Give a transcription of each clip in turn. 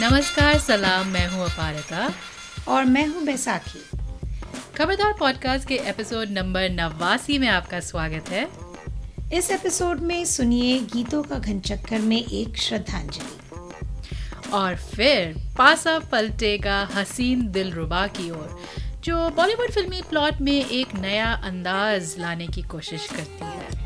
नमस्कार सलाम मैं हूँ अपारता। और मैं हूँ बैसाखी। खबरदार पॉडकास्ट के एपिसोड नंबर नवासी में आपका स्वागत है। इस एपिसोड में सुनिए गीतों का घन चक्कर में एक श्रद्धांजलि। और फिर पासा पलटेगा हसीन दिल रुबा की ओर जो बॉलीवुड फिल्मी प्लॉट में एक नया अंदाज लाने की कोशिश करती है।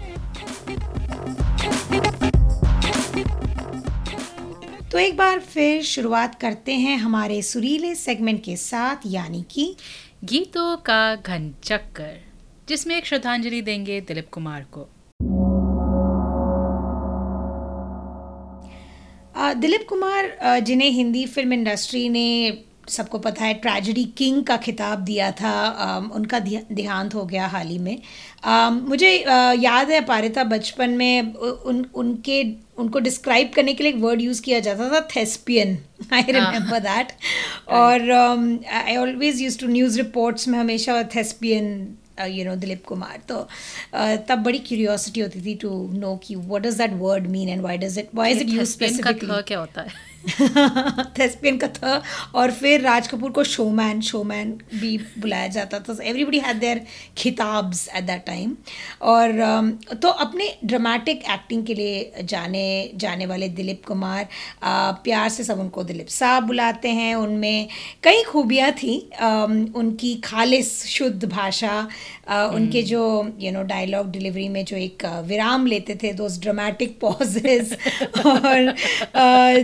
तो एक बार फिर शुरुआत करते हैं हमारे सुरीले सेगमेंट के साथ यानी कि गीतों का घन चक्कर जिसमें एक श्रद्धांजलि देंगे दिलीप कुमार को। दिलीप कुमार जिन्हें हिंदी फ़िल्म इंडस्ट्री ने सबको पता है ट्रेजिडी किंग का खिताब दिया था उनका देहांत हो गया हाल ही में। मुझे याद है पारिता बचपन में उन उनके उनको डिस्क्राइब करने के लिए एक वर्ड यूज़ किया जाता था थेस्पियन आई रिमेंबर दैट और I always use to news reports में हमेशा thespian you know Dilip Kumar. तो uh, तब बड़ी क्यूरियोसिटी होती थी टू नो कि what does that word mean and why does it why is it use specifically क्या होता है? थेस्पियन का था और फिर राज कपूर को शोमैन शोमैन भी बुलाया जाता था। एवरीबडी हैड देयर खिताब्स एट दैट टाइम और um, तो अपने ड्रामेटिक एक्टिंग के लिए जाने जाने वाले दिलीप कुमार प्यार से सब उनको दिलीप साहब बुलाते हैं। उनमें कई खूबियाँ थी। Um, उनकी खालिस शुद्ध भाषा उनके जो यू नो डायलॉग डिलीवरी में जो एक विराम लेते थे दोज ड्रामेटिक पॉजेज और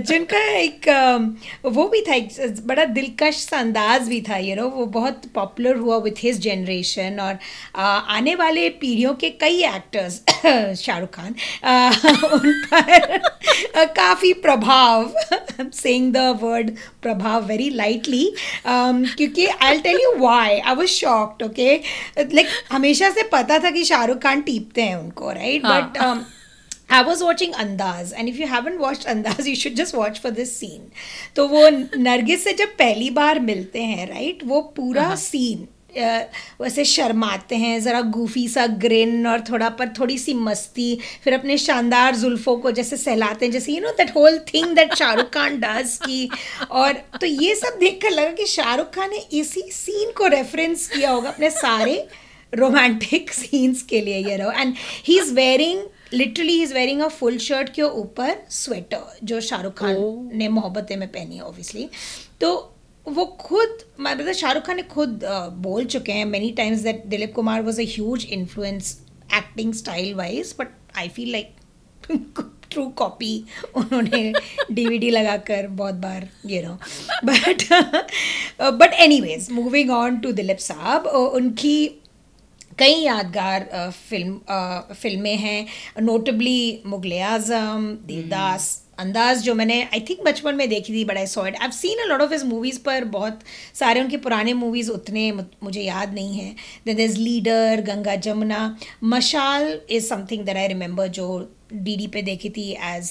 जिनका एक वो भी था एक बड़ा दिलकश सा अंदाज भी था यू नो वो बहुत पॉपुलर हुआ विथ हिज जनरेशन और आने वाले पीढ़ियों के कई एक्टर्स शाहरुख खान उन पर काफ़ी प्रभाव सेइंग द वर्ड प्रभाव वेरी लाइटली क्योंकि I tell you why I was shocked okay like हमेशा से पता था कि शाहरुख खान टीपते हैं उनको right but I was watching Andaz and if you haven't watched Andaz you should just watch for this scene. तो वो नरगिस से जब पहली बार मिलते हैं राइट वो पूरा सीन वैसे शर्माते हैं ज़रा गुफी सा ग्रिन और थोड़ा पर थोड़ी सी मस्ती फिर अपने शानदार जुल्फ़ों को जैसे सहलाते हैं जैसे you know that whole thing that Shahrukh Khan does की और तो ये सब देख कर लगा कि शाहरुख खान ने इसी सीन को रेफरेंस किया होगा अपने सारे रोमांटिक सीन्स के लिए ये रहो and he is wearing literally is wearing a full shirt के ऊपर स्वेटर जो शाहरुख खान oh. ने मोहब्बतें में पहनी है ऑब्वियसली तो वो खुद मतलब शाहरुख खान ने खुद uh, बोल चुके हैं many times that Dilip Kumar was a huge influence acting style wise but I feel like true copy उन्होंने डीवीडी लगाकर बहुत बार ये no but but anyways moving on to Dilip Sahab उनकी कई यादगार फ़िल्म फ़िल्में हैं। नोटबली मुगल आज़म देवदास अंदाज जो मैंने आई थिंक बचपन में देखी थी बड़ा I saw it I seen a lot of his movies पर बहुत सारे उनके पुराने मूवीज़ उतने मुझे याद नहीं हैं। Then is Leader Ganga Jamuna. Mashaal is something that I remember जो डी पे देखी थी as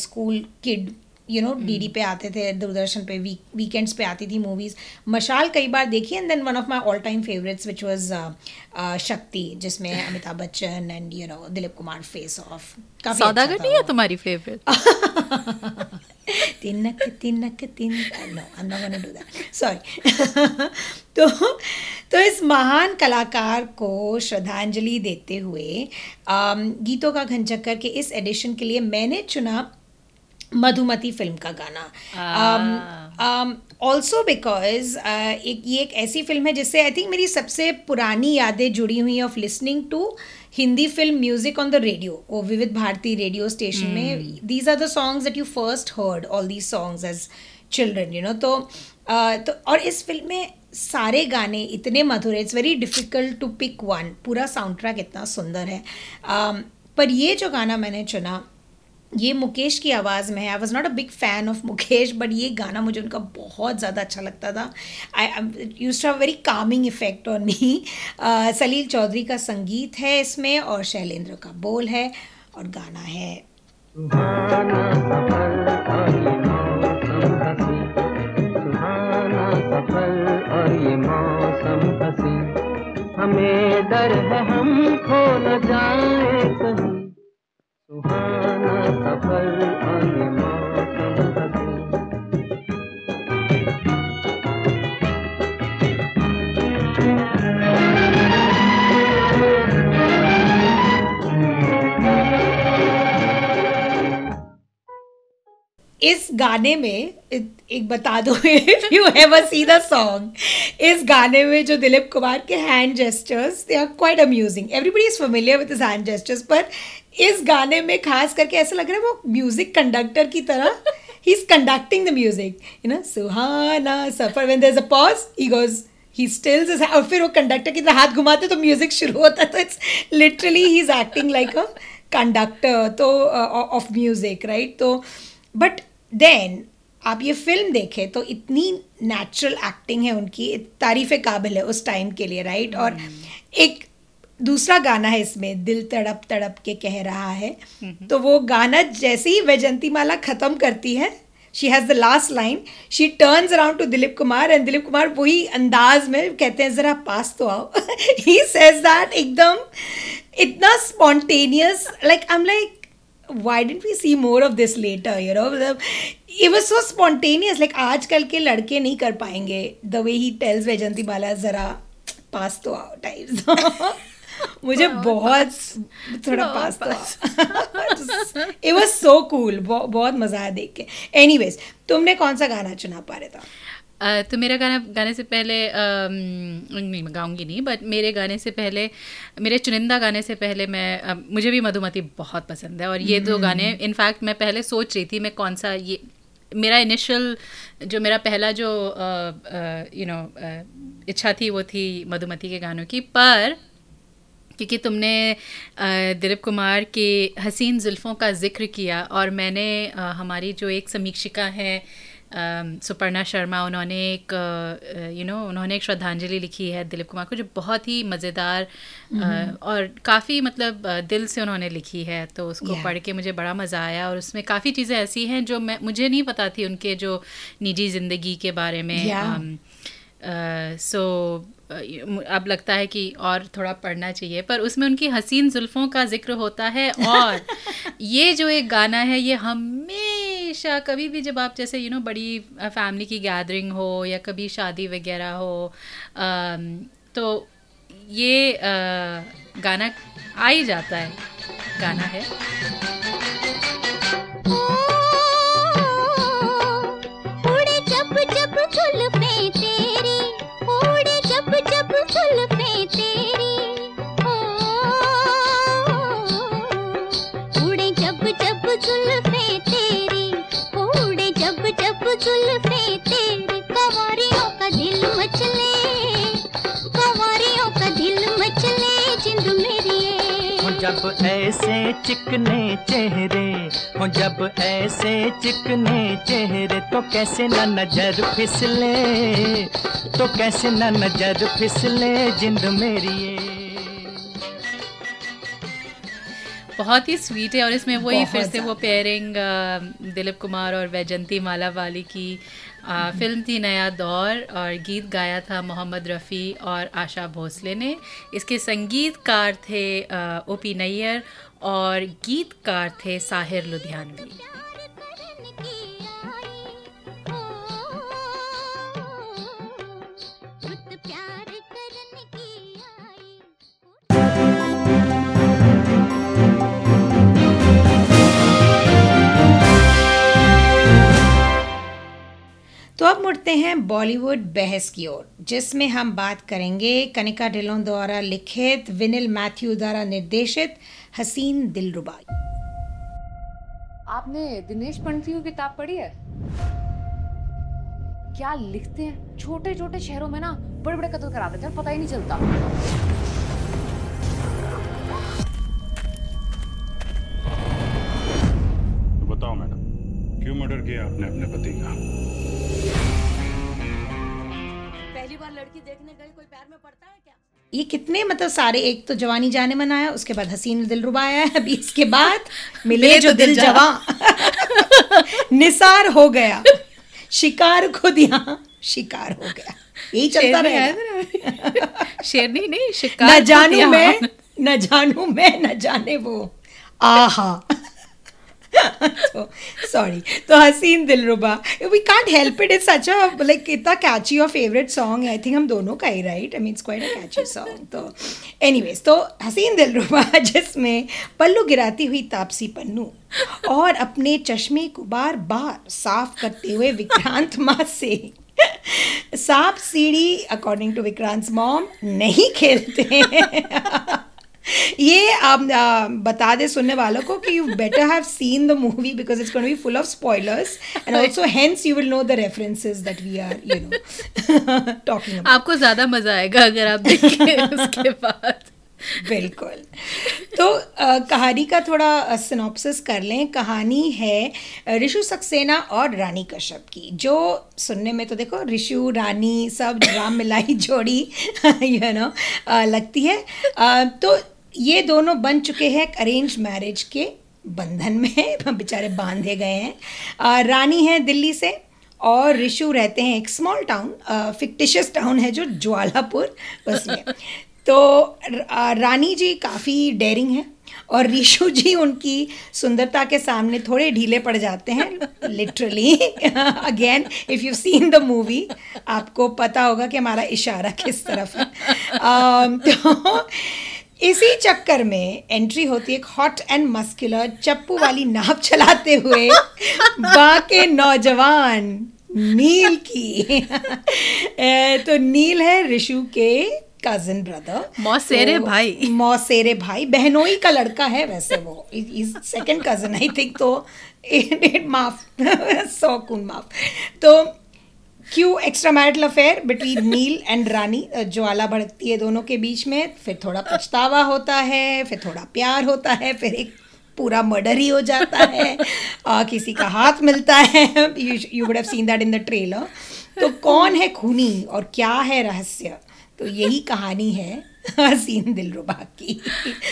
school kid you know D पे आते थे दूरदर्शन पे वीक वीकेंड्स पे आती थी मूवीज़ मशाल कई बार देखी and then one of my all time favourites which was Shakti जिसमें Amitabh Bachchan and you know Dilip Kumar face off काफ़ी सौदागर अच्छा नहीं है तुम्हारी फेवरेट तिनक तिनक तिन no I am not gonna do that sorry तो तो इस महान कलाकार को श्रद्धांजलि देते हुए um, गीतों का घन चक्कर के इस एडिशन के लिए मैंने चुना मधुमती फ़िल्म का गाना। ऑल्सो बिकॉज़ एक ये एक ऐसी फ़िल्म है जिससे आई थिंक मेरी सबसे पुरानी यादें जुड़ी हुई of listening to Hindi film music on the radio वो विविध भारती रेडियो स्टेशन में। These are the songs that you first heard all these songs as children you know तो uh, तो और इस फ़िल्म में सारे गाने इतने मधुर है it's very difficult to pick one पूरा साउंड ट्रैक इतना सुंदर है। Um, पर ये जो गाना मैंने चुना ये मुकेश की आवाज़ में है। I was not a big fan of Mukesh but ये गाना मुझे उनका बहुत ज़्यादा अच्छा लगता था। I use to very calming effect on me Salil Chowdhury का संगीत है इसमें और शैलेंद्र का बोल है और गाना है। हमें डर है हम खो न जाए कहीं। सुहाना सफ़र और इस गाने में एक बता दो if you have a see the song इस गाने में जो दिलीप कुमार के hand gestures they are quite amusing everybody is familiar with hand gestures पर इस गाने में खास करके ऐसा लग रहा है वो म्यूज़िक कंडक्टर की तरह he is conducting the music you know Suhana Safar when there is a pause he goes he stills और फिर वो कंडक्टर की तरह हाथ घुमाते तो म्यूज़िक शुरू होता है तो it's literally he is acting like a conductor तो ऑफ़ म्यूज़िक राइट तो बट देन आप ये फ़िल्म देखें तो इतनी नेचुरल एक्टिंग है उनकी तारीफ़ काबिल है उस टाइम के लिए राइट और एक दूसरा गाना है इसमें दिल तड़प तड़प के कह रहा है। तो वो गाना जैसे ही वैजंती माला ख़त्म करती है she has the last line she turns around to Dilip Kumar and Dilip Kumar वही अंदाज में कहते हैं ज़रा पास तो आओ। ही सेज दैट एकदम इतना spontaneous like I am like why didn't we see more of this later you know? it was so spontaneous like आजकल के लड़के नहीं कर पाएँगे। The way he tells Vaijanti बाला जरा पास तो आओ टाइप्स मुझे बहुत थोड़ा पास तो इट वाज सो कूल बहुत मज़ा आया देख के। एनीवेज तुमने कौन सा गाना चुना पा रहे था तो मेरा गाना गाने से पहले नहीं मैं गाऊँगी नहीं बट मेरे गाने से पहले मेरे चुनिंदा गाने से पहले मैं मुझे भी मधुमती बहुत पसंद है और ये दो गाने इनफैक्ट मैं पहले सोच रही थी मैं कौन सा ये मेरा इनिशियल जो मेरा पहला जो यू नो इच्छा थी वो थी मधुमती के गानों की पर क्योंकि तुमने दिलीप कुमार के हसीन जुल्फ़ों का ज़िक्र किया और मैंने हमारी जो एक समीक्षिका है सुपर्णा शर्मा उन्होंने एक यू नो उन्होंने एक श्रद्धांजलि लिखी है दिलीप कुमार को जो बहुत ही मज़ेदार और काफ़ी मतलब दिल से उन्होंने लिखी है तो उसको yeah. पढ़ के मुझे बड़ा मज़ा आया और उसमें काफ़ी चीज़ें ऐसी हैं जो मैं मुझे नहीं पता थी उनके जो निजी ज़िंदगी के बारे में सो yeah. um, so, अब लगता है कि और थोड़ा पढ़ना चाहिए पर उसमें उनकी हसीन जुल्फ़ों का ज़िक्र होता है और ये जो एक गाना है ये हमेशा कभी भी जब आप जैसे यू नो बड़ी फैमिली की गैदरिंग हो या कभी शादी वगैरह हो तो ये गाना आ ही जाता है गाना है। जब ऐसे चिकने चेहरे तो कैसे न नज़र फिसले? तो कैसे न नज़र फिसले जिंद मेरी बहुत ही स्वीट है और इसमें वही फिर से वो पेयरिंग दिलीप कुमार और वैजंती माला वाली की आ, फ़िल्म थी नया दौर और गीत गाया था मोहम्मद रफ़ी और आशा भोसले ने। इसके संगीतकार थे ओ पी नैयर और गीतकार थे साहिर लुधियानवी। तो अब मुड़ते हैं बॉलीवुड बहस की ओर, जिसमें हम बात करेंगे कनिका ढिलों द्वारा लिखित, विनिल मैथ्यू द्वारा निर्देशित हसीन दिलरुबा आपने दिनेश पंडित की किताब पढ़ी है? क्या लिखते हैं? छोटे छोटे शहरों में ना बड़े बड़े कत्ल करा देते हैं पता ही नहीं चलता। तो बताओ मैडम क्यों मर्डर किया आपने अपने पति का? पहली बार लड़की देखने गई कोई प्यार में पड़ता है क्या? ये कितने मतलब सारे एक तो जवानी जाने मन आया उसके बाद हसीन दिल रुबा आया अभी इसके बाद मिले जो दिल जवा। निसार हो गया। शिकार खुद यहाँ शिकार हो गया। यही चलता रहेगा। शेर नहीं नहीं शिकार न जानू मैं न जानू मैं न जाने वो। आहा। So sorry. तो हसीन दिलरुबा we can't help it. It's such a, like, इतना catchy और song है. I think हम दोनों का ही I mean, it's quite a catchy song. तो anyways तो हसीन दिलरुबा जिसमें पल्लू गिराती हुई तापसी पन्नू और अपने चश्मे को बार बार साफ़ करते हुए विक्रांत माँ से सांप सीढ़ी अकॉर्डिंग टू विक्रांत मॉम नहीं खेलते ये आप आ, बता दे सुनने वालों को कि you better have seen the movie because it's be full of spoilers and also hence you will know the references that we are you know talking आपको ज़्यादा मज़ा आएगा अगर आप देखें उसके बाद। बिल्कुल। तो अ, कहानी का थोड़ा सिनॉप्सिस कर लें। कहानी है ऋषु सक्सेना और रानी कश्यप की जो सुनने में तो देखो ऋषु रानी सब राम मिलाई जोड़ी यू नो लगती है। अ, तो ये दोनों बन चुके हैं अरेंज मैरिज के बंधन में बेचारे बांधे गए हैं। रानी है दिल्ली से और ऋषु रहते हैं एक स्मॉल टाउन फिक्टिशियस टाउन है जो ज्वालापुर उसमें तो रानी जी काफ़ी डेयरिंग है और ऋषु जी उनकी सुंदरता के सामने थोड़े ढीले पड़ जाते हैं literally again if you seen the movie आपको पता होगा कि हमारा इशारा किस तरफ़ है। अम, तो इसी चक्कर में एंट्री होती है एक हॉट एंड मस्कुलर चप्पू वाली नाव चलाते हुए बाके नौजवान नील की। तो नील है ऋषु के कजिन ब्रदर मौसेरे तो, भाई। मौसेरे भाई। बहनोई का लड़का है वैसे वो। Is second cousin I think तो। माफ़ सौ कुन माफ़। तो क्यों extra marital affair between Neel and Rani ज्वाला भड़कती है दोनों के बीच में फिर थोड़ा पछतावा होता है फिर थोड़ा प्यार होता है फिर एक पूरा मर्डर ही हो जाता है अ, किसी का हाथ मिलता है। You would have seen that in the trailer तो कौन है खूनी और क्या है रहस्य? तो यही कहानी है हसीन दिलरुबा की।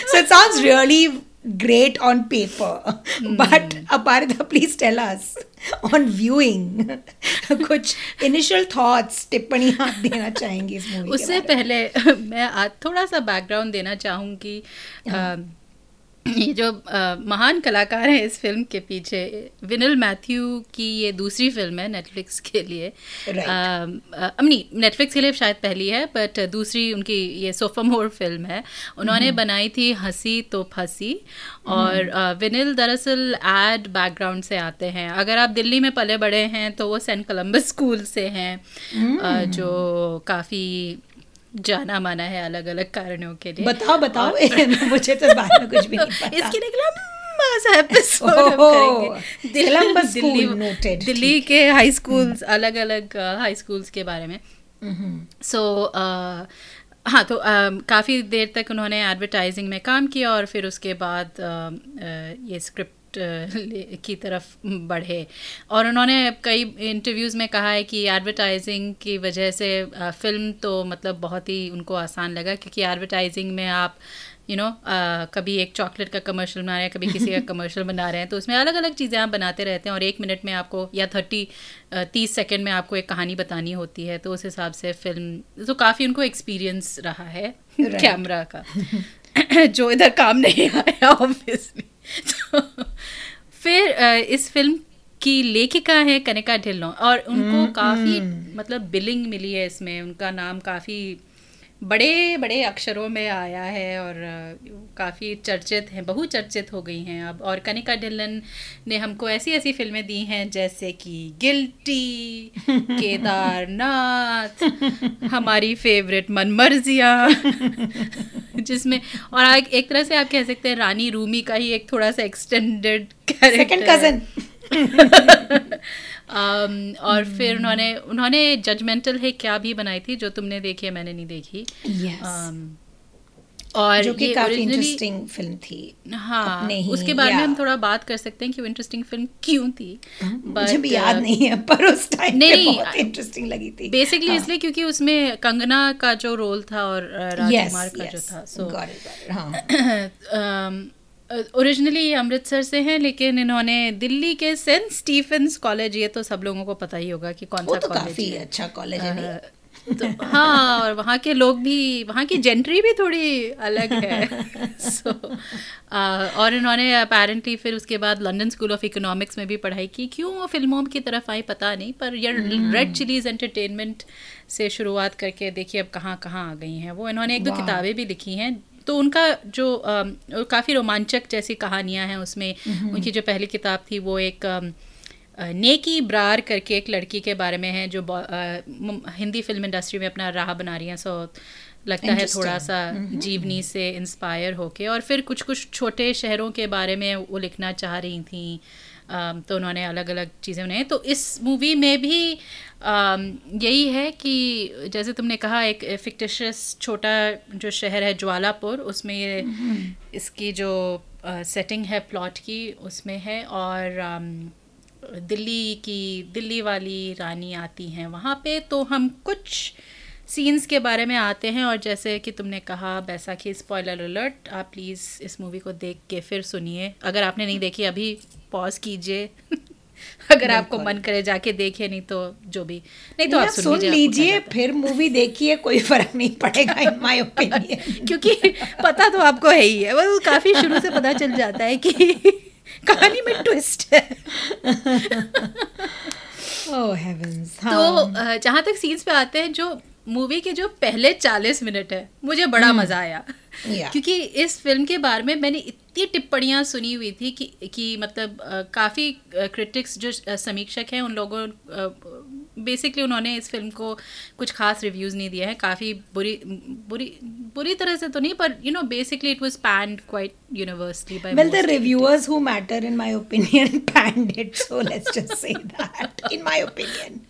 So it sounds really great on paper Mm. but aparita please tell us on viewing कुछ initial thoughts टिप्पणी आप देना चाहेंगे इस मूवी उससे पहले मैं thoda थोड़ा सा बैकग्राउंड देना चाहूँगी अ, ये जो अ, महान कलाकार हैं इस फ़िल्म के पीछे विनल मैथ्यू की ये दूसरी फ़िल्म है नेटफ्लिक्स के लिए। Right. नहीं नेटफ्लिक्स के लिए शायद पहली है बट दूसरी उनकी ये सोफामोर फ़िल्म है। उन्होंने mm-hmm. बनाई थी हँसी तो फंसी और अ, विनिल दरअसल एड बैकग्राउंड से आते हैं। अगर आप दिल्ली में पले बड़े हैं तो वो सेंट कोलम्बस स्कूल से हैं। अ, जो काफ़ी जाना माना है अलग अलग कारणों के लिए। बताओ बताओ। मुझे तो बारे में कुछ भी नहीं पता। इसके लिए दिल्ली- दिल्ली- के हाई स्कूल्स अलग अलग हाई स्कूल्स के बारे में। सो हाँ तो काफ़ी देर तक उन्होंने एडवर्टाइजिंग में काम किया और फिर उसके बाद अ, अ, ये स्क्रिप्ट की तरफ़ बढ़े। और उन्होंने कई इंटरव्यूज़ में कहा है कि एडवर्टाइजिंग की वजह से फ़िल्म तो मतलब बहुत ही उनको आसान लगा क्योंकि एडवर्टाइजिंग में आप यू you नो know, कभी एक चॉकलेट का कमर्शियल बना रहे हैं कभी किसी का कमर्शियल बना रहे हैं तो उसमें अलग अलग चीज़ें आप बनाते रहते हैं और एक मिनट में आपको या थर्टी तीस सेकेंड में आपको एक कहानी बतानी होती है तो उस हिसाब से फ़िल्म तो काफ़ी उनको एक्सपीरियंस रहा है Right. कैमरा का। जो इधर काम नहीं आया ऑब्वियसली तो फिर इस फ़िल्म की लेखिका है कनिका ढिल्लों और उनको काफ़ी मतलब बिलिंग मिली है इसमें। उनका नाम काफ़ी बड़े बड़े अक्षरों में आया है और काफ़ी चर्चित हैं बहुचर्चित हो गई हैं अब। और कनिका ढिल्लन ने हमको ऐसी ऐसी फ़िल्में दी हैं जैसे कि गिल्टी केदारनाथ हमारी फेवरेट मनमर्जियाँ। जिसमें और एक, एक तरह से आप कह सकते हैं रानी रूमी का ही एक थोड़ा सा एक्सटेंडेड सेकंड कज़न um, और फिर उन्होंने उन्होंने जजमेंटल है क्या भी बनाई थी जो तुमने देखी है मैंने नहीं देखी। यस um, और जो कि काफ़ी इंटरेस्टिंग फ़िल्म थी हाँ अपने ही, उसके बारे में हम थोड़ा बात कर सकते हैं कि वो इंटरेस्टिंग फ़िल्म क्यों थी। मुझे भी याद uh, नहीं है पर उस टाइम पे नहीं, बहुत इंटरेस्टिंग लगी थी। बेसिकली हाँ। इसलिए क्योंकि उसमें कंगना का जो रोल था और uh, राजकुमार का जो था सो got it, हाँ। ओरिजिनली अमृतसर से हैं लेकिन इन्होंने दिल्ली के सेंट स्टीफेंस कॉलेज ये तो सब लोगों को पता ही होगा कि कौन सा तो कॉलेज काफ़ी है। अच्छा कॉलेज है? तो हाँ और वहाँ के लोग भी वहाँ की जेंट्री भी थोड़ी अलग है। सो और इन्होंने अपेरेंटली फिर उसके बाद लंदन स्कूल ऑफ़ इकोनॉमिक्स में भी पढ़ाई की। क्यों वो फ़िल्मों की तरफ़ आई पता नहीं पर ये रेड चिलीज एंटरटेनमेंट से शुरुआत करके देखिए अब कहाँ कहाँ आ गई हैं। वो इन्होंने एक दो किताबें भी लिखी हैं। तो उनका जो काफ़ी रोमांचक जैसी कहानियाँ हैं उसमें। उनकी जो पहली किताब थी वो एक नेकी ब्रार करके एक लड़की के बारे में है जो हिंदी फ़िल्म इंडस्ट्री में अपना राह बना रही हैं सो लगता है थोड़ा सा जीवनी से इंस्पायर होके और फिर कुछ कुछ छोटे शहरों के बारे में वो लिखना चाह रही थी तो उन्होंने अलग अलग चीज़ें बनाई। तो इस मूवी में भी यही है कि जैसे तुमने कहा एक फिक्टिशियस छोटा जो शहर है ज्वालापुर उसमें ये इसकी जो सेटिंग है प्लॉट की उसमें है और दिल्ली की दिल्ली वाली रानी आती हैं वहाँ पे तो हम कुछ सीन्स के बारे में आते हैं और जैसे कि तुमने कहा बैसाखी स्पॉइलर अलर्ट आप प्लीज़ इस मूवी को देख के फिर सुनिए। अगर आपने नहीं देखी अभी पॉज कीजिए। अगर आपको मन करे जाके देखिए नहीं तो जो भी। नहीं तो आप सुन सुन लीजिए फिर मूवी देखिए कोई फ़र्क नहीं पड़ेगा इन माय ओपिनियन क्योंकि पता तो आपको है ही है वो काफ़ी शुरू से पता चल जाता है कि कहानी में ट्विस्ट है oh, heavens, हाँ. तो जहाँ तक सीन्स पे आते हैं जो मूवी के जो पहले चालीस मिनट है मुझे बड़ा hmm. मज़ा आया Yeah. क्योंकि इस फ़िल्म के बारे में मैंने इतनी टिप्पणियाँ सुनी हुई थी कि कि मतलब काफ़ी क्रिटिक्स जो समीक्षक हैं उन लोगों बेसिकली उन्होंने इस फ़िल्म को कुछ खास रिव्यूज़ नहीं दिए हैं काफ़ी बुरी बुरी बुरी तरह से तो नहीं पर you know basically it was panned quite universally by Well, the reviewers who matter, in my opinion, panned it. So let's just say that, in my opinion,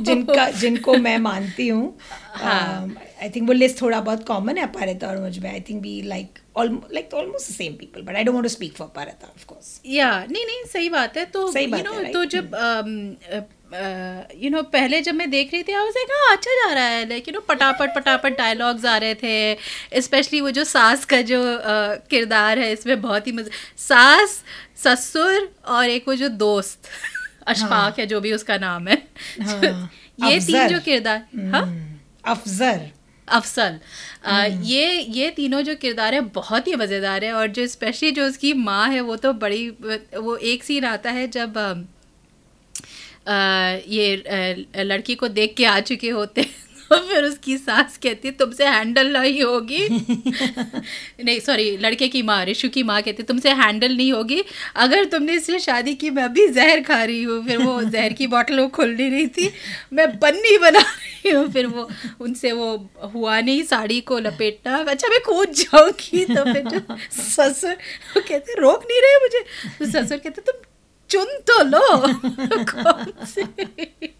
जिनका जिनको मैं मानती हूँ, आई थिंक वो लिस्ट थोड़ा बहुत कॉमन है पारिता और मुझमें. I think we like like almost the same people, but I don't want to speak for Parita, of course. नहीं नहीं सही बात है। तो सही यू बात नो है, right? तो जब यू नो पहले जब मैं देख रही थी आई लाइक हाँ अच्छा जा रहा है। लाइक यू नो पटापट पटापट डायलॉग्स आ रहे थे स्पेशली वो जो सास का जो uh, किरदार है इसमें बहुत ही मज़ा सास ससुर और एक वो जो दोस्त अशफाक है। जो भी उसका नाम है। हाँ, ये तीन जो किरदार हाँ? Hmm. अफजर अफसल। आ, ये ये तीनों जो किरदार हैं बहुत ही मज़ेदार है और जो स्पेशली जो उसकी माँ है वो तो बड़ी वो एक सीन आता है जब अ, ये आ, लड़की को देख के आ चुके होते हैं। फिर उसकी सास कहती है तुमसे हैंडल नहीं होगी. नहीं सॉरी लड़के की माँ रिशु की माँ कहती है तुमसे हैंडल नहीं होगी। अगर तुमने इससे शादी की मैं अभी जहर खा रही हूँ। फिर वो जहर की बॉटल वो खुल नहीं रही थी। मैं बन्नी बना रही हूँ। फिर वो उनसे वो हुआ नहीं साड़ी को लपेटना अच्छा मैं कूद जाऊँगी। तो फिर जो ससुर वो कहते रोक नहीं रहे मुझे? तो ससुर कहते तुम चुन तो लो। कौन से?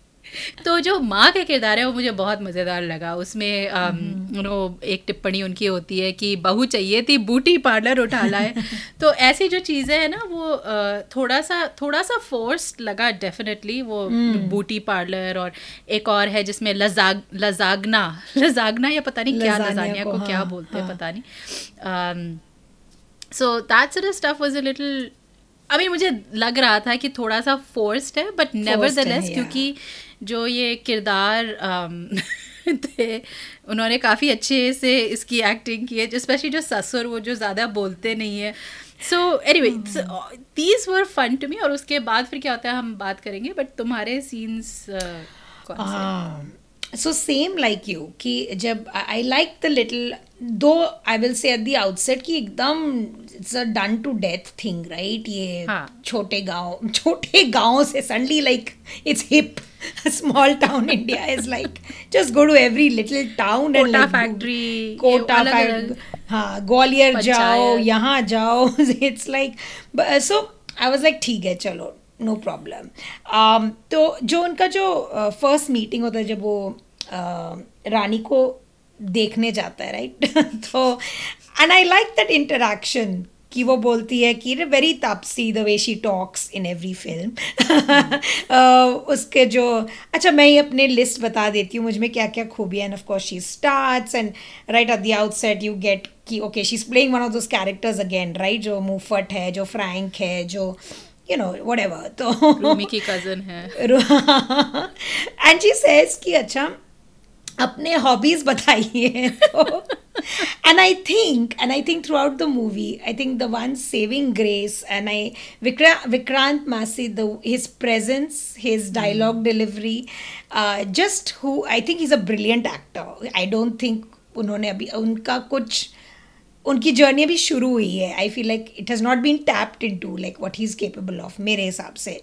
तो जो माँ का किरदार है वो मुझे बहुत मज़ेदार लगा। उसमें यू नो एक टिप्पणी उनकी होती है कि बहू चाहिए थी बूटी पार्लर उठा लाए तो ऐसी जो चीज़ें हैं ना वो थोड़ा सा थोड़ा सा फोर्स लगा डेफिनेटली वो बूटी पार्लर और एक और है जिसमें लजाग लजागना लजागना या पता नहीं क्या लजानिया को, को क्या हाँ, बोलते हैं हाँ। पता नहीं। So that sort stuff was a little अभी मुझे लग रहा था कि थोड़ा सा फोर्स्ड है बट नेवर द लेस क्योंकि yeah. जो ये किरदार थे उन्होंने काफ़ी अच्छे से इसकी एक्टिंग की है स्पेशली जो ससुर वो जो ज़्यादा बोलते नहीं है। So anyway these were fun to me और उसके बाद फिर क्या होता है हम बात करेंगे बट तुम्हारे scenes so? Same like you कि जब I like the little though I will say at the outset कि एकदम it's a done to death thing right ये हाँ। छोटे गाँव छोटे गाँव से suddenly like it's hip small town India is like just go to every little town Kota factory, ये कोटा फैक्ट्री हाँ ग्वालियर जाओ यहाँ जाओ it's like so I was like ठीक है चलो नो प्रॉब्लम तो जो उनका जो फ़र्स्ट मीटिंग होता है जब वो uh, रानी को देखने जाता है राइट तो and I like that interaction कि वो बोलती है कि very Taapsee the way she talks in every film उसके जो अच्छा मैं ही अपने लिस्ट बता देती हूँ मुझमें क्या क्या खूबियाँ and of course she starts and right at the outset you get कि okay she is playing one of those characters again right जो मुफट है जो फ्रैंक है जो यू नो वट एवर तो रूमी की कज़न है। एंड शी सेज कि अच्छा अपने हॉबीज बताई बताइए and I think and I think throughout the movie I think the one saving grace and I विक्रा Vikrant Massey the his presence his dialogue delivery just who I think is a brilliant actor I don't think उन्होंने अभी उनका कुछ उनकी journey अभी शुरू हुई है. I feel like it has not been tapped into like what he is capable of मेरे हिसाब से.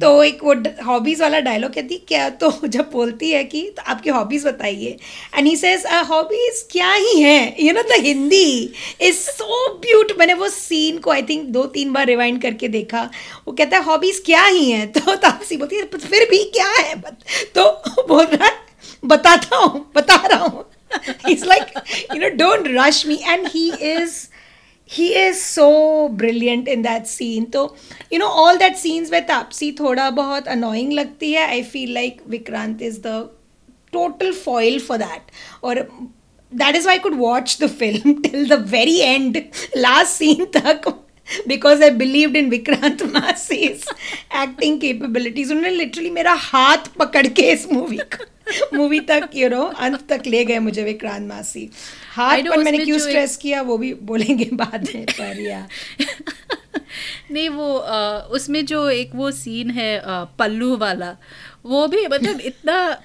तो एक वो हॉबीज़ वाला डायलॉग कहती क्या तो जब बोलती है कि तो आपकी हॉबीज़ बताइए. एंड ही सेज हॉबीज़ क्या ही हैं? You know the Hindi is so beaut मैंने वो सीन को आई थिंक दो तीन बार रिवाइंड करके देखा. वो कहता है हॉबीज़ क्या ही हैं? तो तापसी बोलती है फिर भी क्या है? तो बोल रहा है बताता हूँ बता रहा हूँ. he's like you know don't rush me and he is he is so brilliant in that scene so you know all that scenes where tapsi thoda bahut annoying lagti hai i feel like vikrant is the total foil for that or that is why i could watch the film till the very end last scene tak because I believed in Vikrant Masi's acting capabilities. उन्होंने literally मेरा हाथ पकड़ के इस movie को movie तक you know अंत तक ले गए मुझे विक्रांत मासी। हाथ पर मैंने क्यों स्ट्रेस किया वो भी बोलेंगे बाद में पर या नहीं वो आ, उसमें जो एक वो सीन है आ, पल्लू वाला वो भी मतलब इतना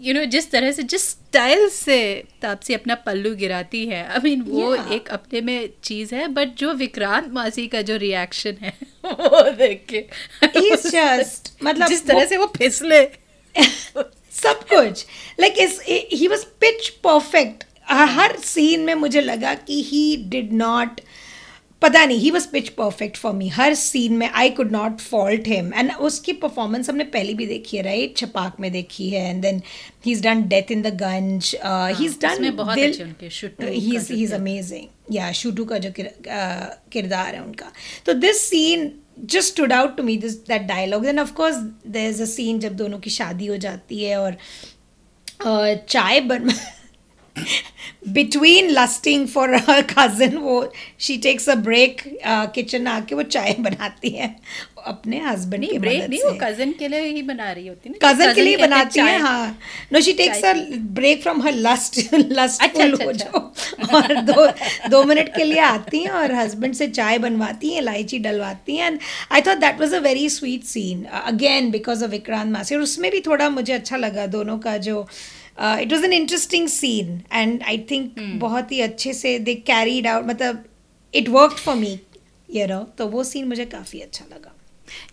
यू नो जिस तरह से जिस स्टाइल से तापसी अपना पल्लू गिराती है आई मीन वो yeah. एक अपने में चीज़ है बट जो विक्रांत मासी का जो रिएक्शन है वो देख के जस्ट मतलब जिस तरह से वो फिसले। सब कुछ। Like is he was pitch perfect her scene में मुझे लगा कि ही डिड नॉट पता नहीं he was pitch perfect for me her scene में I could not fault him and उसकी परफॉर्मेंस हमने पहले भी देखी है राइट छपाक में देखी है and then he is done death in the Gunj he is done he is amazing या शूटू का जो किरदार है उनका। तो this scene just to doubt to me this that dialogue than of course the is a scene जब दोनों की शादी हो जाती है और चाय बन between lusting for her cousin वो she takes a break kitchen आके वो चाय बनाती है अपने हस्बैंड की ब्रेक नहीं वो कज़न के लिए ही बना रही होती है कज़न के लिए बनाती है हाँ। No she takes a break from her lust lust अच्छा, अच्छा, अच्छा. जो और दो दो मिनट के लिए आती हैं और हस्बैंड से चाय बनवाती हैं इलायची डलवाती हैं। And I thought that was a very sweet scene again because of Vikrant Massey और उसमें भी थोड़ा मुझे अच्छा लगा दोनों का जो it was an interesting scene and I think बहुत ही अच्छे से दे कैरीड आउट मतलब it work for me you know तो वो सीन मुझे काफ़ी अच्छा लगा।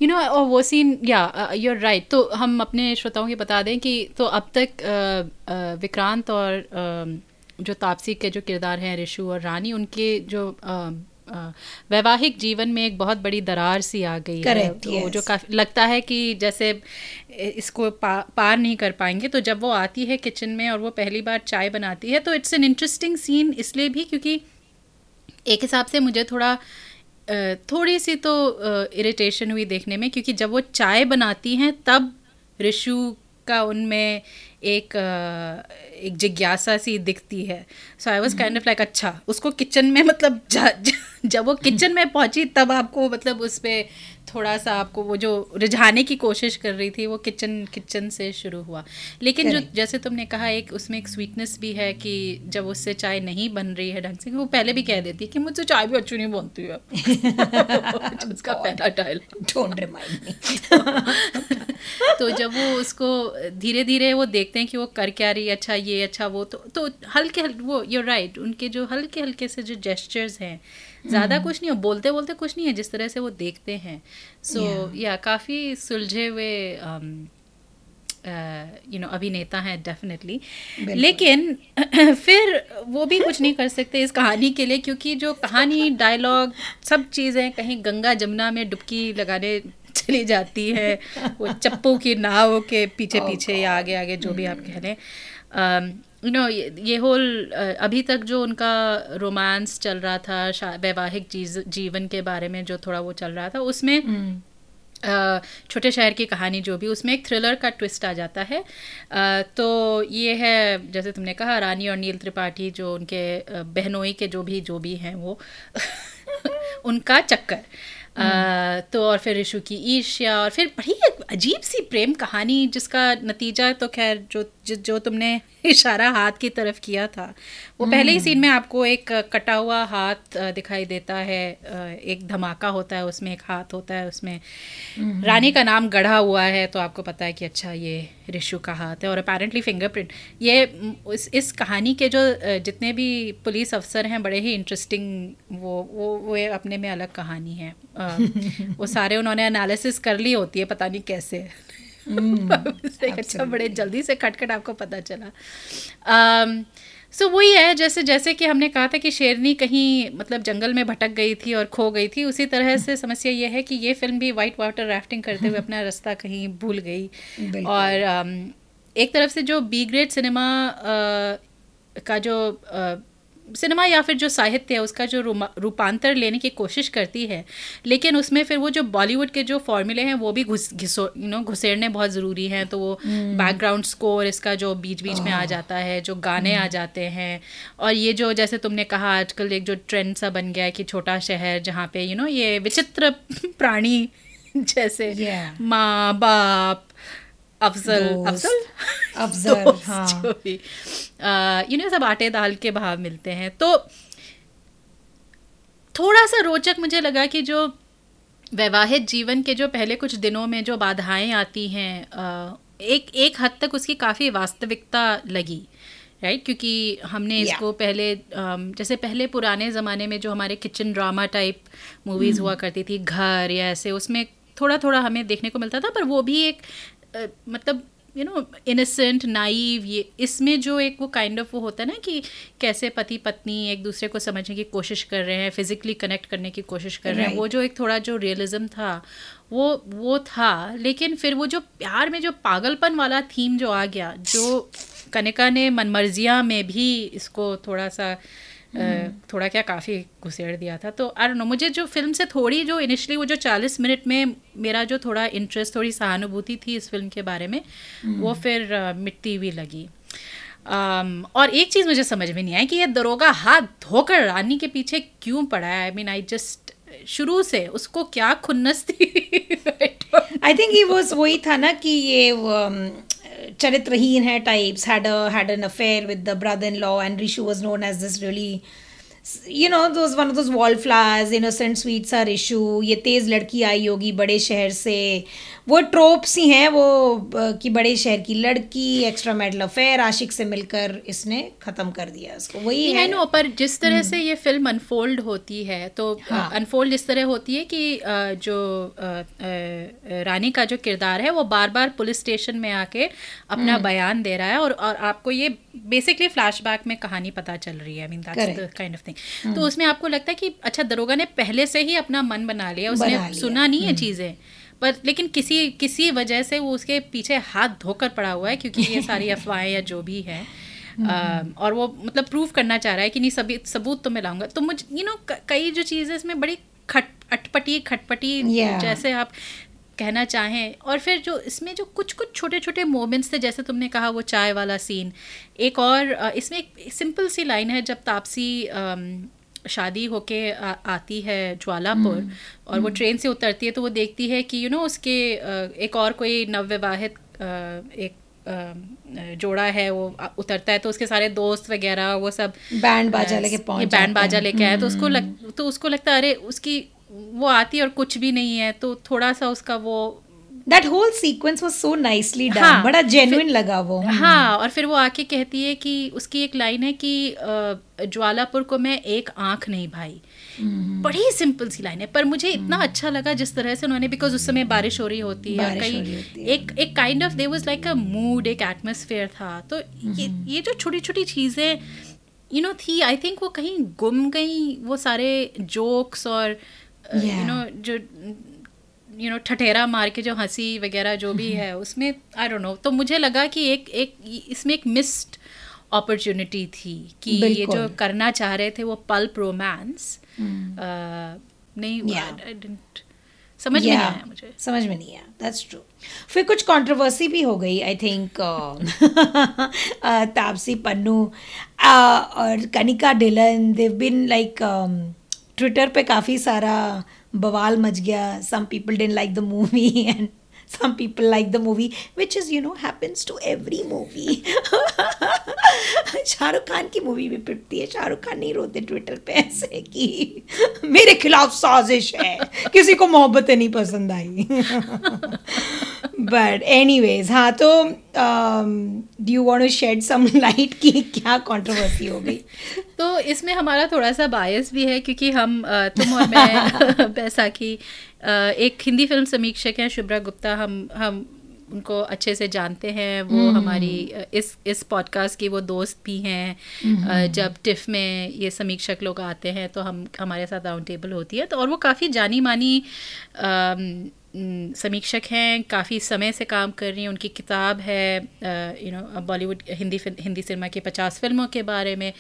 यू नो और वो सीन या यू आर राइट तो हम अपने श्रोताओं को बता दें कि तो अब तक uh, uh, विक्रांत और uh, जो तापसी के जो किरदार हैं रिशु और रानी उनके जो uh, वैवाहिक जीवन में एक बहुत बड़ी दरार सी आ गई है तो yes. जो काफ़ी लगता है कि जैसे इसको पा, पार नहीं कर पाएँगे तो जब वो आती है किचन में और वो पहली बार चाय बनाती है तो इट्स एन इंटरेस्टिंग सीन इसलिए भी क्योंकि एक हिसाब से मुझे थोड़ा थोड़ी सी तो इरिटेशन हुई देखने में क्योंकि जब वो चाय बनाती हैं तब ऋषु का उनमें एक एक जिज्ञासा सी दिखती है। So I was kind of like अच्छा उसको किचन में मतलब ज, ज, जब वो किचन में पहुँची तब आपको मतलब उस पर थोड़ा सा आपको वो जो रिझाने की कोशिश कर रही थी वो किचन किचन से शुरू हुआ। लेकिन जो जैसे तुमने कहा एक उसमें एक स्वीटनेस भी है कि जब उससे चाय नहीं बन रही है ढंग से वो पहले भी कह देती है कि मुझसे चाय भी अच्छी नहीं बनती है। उसका पहला टाइल तो जब वो उसको धीरे धीरे वो देखते हैं कि वो कर क्या रही अच्छा ये अच्छा वो तो तो हल्के हल्के वो यूर राइट right, उनके जो हल्के हल्के से जो जेस्चर्स हैं ज़्यादा हम्म। कुछ नहीं हो बोलते बोलते कुछ नहीं है जिस तरह से वो देखते हैं सो so, या yeah. yeah, काफ़ी सुलझे हुए यू नो अभिनेता हैं डेफिनेटली लेकिन फिर वो भी कुछ नहीं कर सकते इस कहानी के लिए क्योंकि जो कहानी डायलॉग सब चीज़ें कहीं गंगा जमुना में डुबकी लगाने चली जाती है। वो चप्पू की नाव के पीछे oh पीछे या आगे आगे जो भी आप कह लें। यू नो ये होल अभी तक जो उनका रोमांस चल रहा था वैवाहिक जीवन के बारे में जो थोड़ा वो चल रहा था उसमें hmm. छोटे शहर की कहानी जो भी उसमें एक थ्रिलर का ट्विस्ट आ जाता है। तो ये है जैसे तुमने कहा रानी और नील त्रिपाठी जो उनके बहनोई के जो भी जो भी हैं वो उनका चक्कर। तो और फिर ऋषु की ईर्ष्या और फिर बड़ी अजीब सी प्रेम कहानी जिसका नतीजा तो खैर जो, जो तुमने इशारा हाथ की तरफ़ किया था। वो पहले ही सीन में आपको एक कटा हुआ हाथ दिखाई देता है एक धमाका होता है उसमें एक हाथ होता है उसमें रानी का नाम गढ़ा हुआ है तो आपको पता है कि अच्छा ये ऋषु का हाथ है और अपेरेंटली फिंगरप्रिंट ये इस इस कहानी के जो जितने भी पुलिस अफसर हैं बड़े ही इंटरेस्टिंग वो वो वो अपने में अलग कहानी है। वो सारे उन्होंने एनालिसिस कर ली होती है पता नहीं कैसे। अच्छा बड़े जल्दी से खटखट आपको पता चला। सो so, वही है जैसे जैसे कि हमने कहा था कि शेरनी कहीं मतलब जंगल में भटक गई थी और खो गई थी उसी तरह से समस्या ये है कि ये फ़िल्म भी वाइट वाटर राफ्टिंग करते हुए अपना रास्ता कहीं भूल गई। और एक तरफ़ से जो बी ग्रेड सिनेमा का जो अ, सिनेमा या फिर जो साहित्य है उसका जो रूपांतर लेने की कोशिश करती है लेकिन उसमें फिर वो जो बॉलीवुड के जो फॉर्मूले हैं वो भी घुस घिसो यू नो घुसेड़ने बहुत ज़रूरी हैं तो वो बैकग्राउंड स्कोर इसका जो बीच बीच में आ जाता है जो गाने आ जाते हैं और ये जो जैसे तुमने कहा आजकल एक जो ट्रेंड सा बन गया है कि छोटा शहर जहाँ पे यू नो ये विचित्र प्राणी जैसे Yeah. माँ बाप अफजल अफजल? अफजल, हाँ। जो भी। यू नो सब आटे दाल के भाव मिलते हैं तो थोड़ा सा रोचक मुझे लगा कि जो वैवाहिक जीवन के जो पहले कुछ दिनों में जो बाधाएँ आती हैं एक एक हद तक उसकी काफ़ी वास्तविकता लगी राइट क्योंकि हमने Yeah. इसको पहले जैसे पहले पुराने ज़माने में जो हमारे किचन ड्रामा टाइप मूवीज़ हुआ करती थी घर या ऐसे उसमें थोड़ा थोड़ा हमें देखने को मिलता था पर वो भी एक मतलब यू नो इनोसेंट नाइव ये इसमें जो एक वो काइंड ऑफ़ वो होता है ना कि कैसे पति पत्नी एक दूसरे को समझने की कोशिश कर रहे हैं फिजिकली कनेक्ट करने की कोशिश कर रहे हैं वो जो एक थोड़ा जो रियलिज्म था वो वो था। लेकिन फिर वो जो प्यार में जो पागलपन वाला थीम जो आ गया जो कनिका ने मनमर्जिया में भी इसको थोड़ा सा थोड़ा क्या काफ़ी घुसेड़ दिया था। तो आई नो मुझे जो फ़िल्म से थोड़ी जो इनिशियली वो जो 40 मिनट में मेरा जो थोड़ा इंटरेस्ट थोड़ी सहानुभूति थी इस फ़िल्म के बारे में वो फिर मिटती हुई लगी। um, और एक चीज़ मुझे समझ में नहीं आई कि ये दरोगा हाथ धोकर रानी के पीछे क्यों पड़ा है? आई मीन आई जस्ट शुरू से उसको क्या खुन्नस थी? आई थिंक ही वॉज़ वही था ना कि ये चरित्रहीन है types had had an affair with the brother in law and Rishu was known as this really you know though one of those flowers innocent sweets are issue ये तेज लड़की आई होगी बड़े शहर से वो ट्रोप्स ही हैं वो कि बड़े शहर की लड़की एक्स्ट्रा मेडल अफेयर आशिक से मिलकर इसने खत्म कर दिया उसको वही है। नो पर जिस तरह से ये फ़िल्म अनफोल्ड होती है तो हाँ। अनफोल्ड इस तरह होती है कि जो रानी का जो किरदार है वो बार बार पुलिस स्टेशन में आके अपना बयान दे रहा है और और आपको ये बेसिकली फ्लैशबैक में कहानी पता चल रही है। I mean that's the Correct. Kind of thing तो उसमें आपको लगता है कि अच्छा दरोगा ने पहले से ही अपना मन बना लिया उसने बना लिया। सुना नहीं है चीज़ें। पर लेकिन किसी किसी वजह से वो उसके पीछे हाथ धोकर पड़ा हुआ है क्योंकि ये सारी अफवाहें या जो भी है अम, और वो मतलब प्रूव करना चाह रहा है कि नहीं सभी सबूत तो मैं लाऊँगा। तो मुझे यू नो कई जो चीज़ें इसमें बड़ी खट अटपटी खटपटी Yeah. जैसे आप कहना चाहें और फिर जो इसमें जो कुछ कुछ छोटे छोटे मोमेंट्स थे जैसे तुमने कहा वो चाय वाला सीन एक और इसमें एक सिंपल सी लाइन है जब तापसी शादी होके आ, आती है ज्वालापुर और वो ट्रेन से उतरती है तो वो देखती है कि यू नो उसके एक और कोई नवविवाहित एक जोड़ा है वो उतरता है तो उसके सारे दोस्त वगैरह वो सब बैंड बाजा लेके ये पहुँच बैंड बाजा लेके आया तो उसको लग तो उसको लगता है अरे उसकी वो आती है और कुछ भी नहीं है तो थोड़ा सा उसका वो that whole sequence was so nicely done हाँ, बड़ा जेन्युइन लगा वो हाँ और फिर वो आके कहती है कि उसकी एक लाइन है कि ज्वालापुर को मैं एक आँख नहीं भाई हम्म। बड़ी सिंपल सी लाइन है पर मुझे इतना अच्छा लगा जिस तरह से उन्होंने बिकॉज़ उस समय बारिश हो रही होती है और बारिश हो रही कई होती है। एक एक kind of they was like a mood एक एटमोसफेयर था तो ये हम्म। ये जो छोटी छोटी चीज़ें यू नो थी आई थिंक वो कहीं गुम गई वो सारे जोक्स और यू. नो जो यू नो ठठेरा मार के जो हँसी वगैरह जो भी है उसमें आई डोंट नो तो मुझे लगा कि एक एक इसमें एक मिस्ड अपॉर्चुनिटी थी कि ये जो करना चाह रहे थे वो पल्प रोमांस नहीं Hmm. Yeah. I didn't- समझ में नहीं आया मुझे। समझ में नहीं आया दैट्स ट्रू फिर कुछ कंट्रोवर्सी भी हो गई I think Taapsee Pannu uh, और Kanika Dhillon they've been like Twitter पे काफ़ी सारा बवाल मच गया some people didn't like the movie and some people like the movie, which is, you know, happens to every movie. Shahrukh Khan की movie भी पिटती है। शाहरुख खान नहीं रोते ट्विटर पे ऐसे कि मेरे खिलाफ साजिश है। किसी को मोहब्बतें नहीं पसंद आई। बट एनी वेज हाँ तो do you want to shed some light की क्या कंट्रोवर्सी हो गई? तो इसमें हमारा थोड़ा सा बायस भी है क्योंकि हम तुम और मैं बैसाखी एक हिंदी फ़िल्म समीक्षक हैं शुभ्रा गुप्ता हम हम उनको अच्छे से जानते हैं। वो हमारी इस इस पॉडकास्ट की वो दोस्त भी हैं। जब टिफ में ये समीक्षक लोग आते हैं तो हम हमारे साथ राउंड टेबल होती है। तो और वो काफ़ी जानी मानी समीक्षक हैं काफ़ी समय से काम कर रही हैं। उनकी किताब है you know Bollywood Hindi Hindi cinema की पचास फ़िल्मों के बारे में।